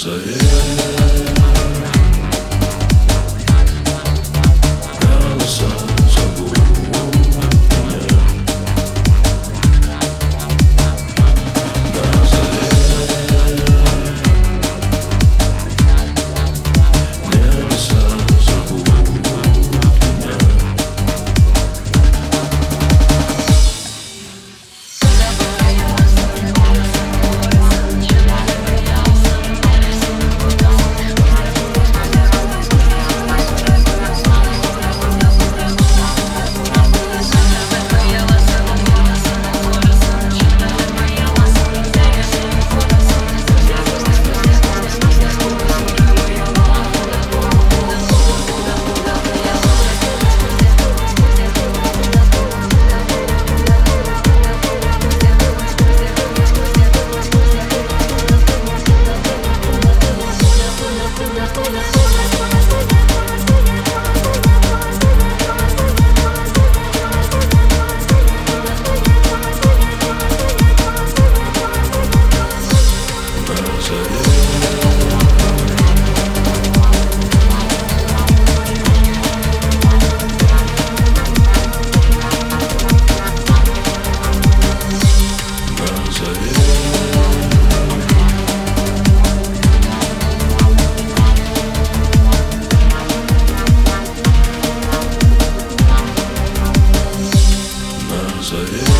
as I am. say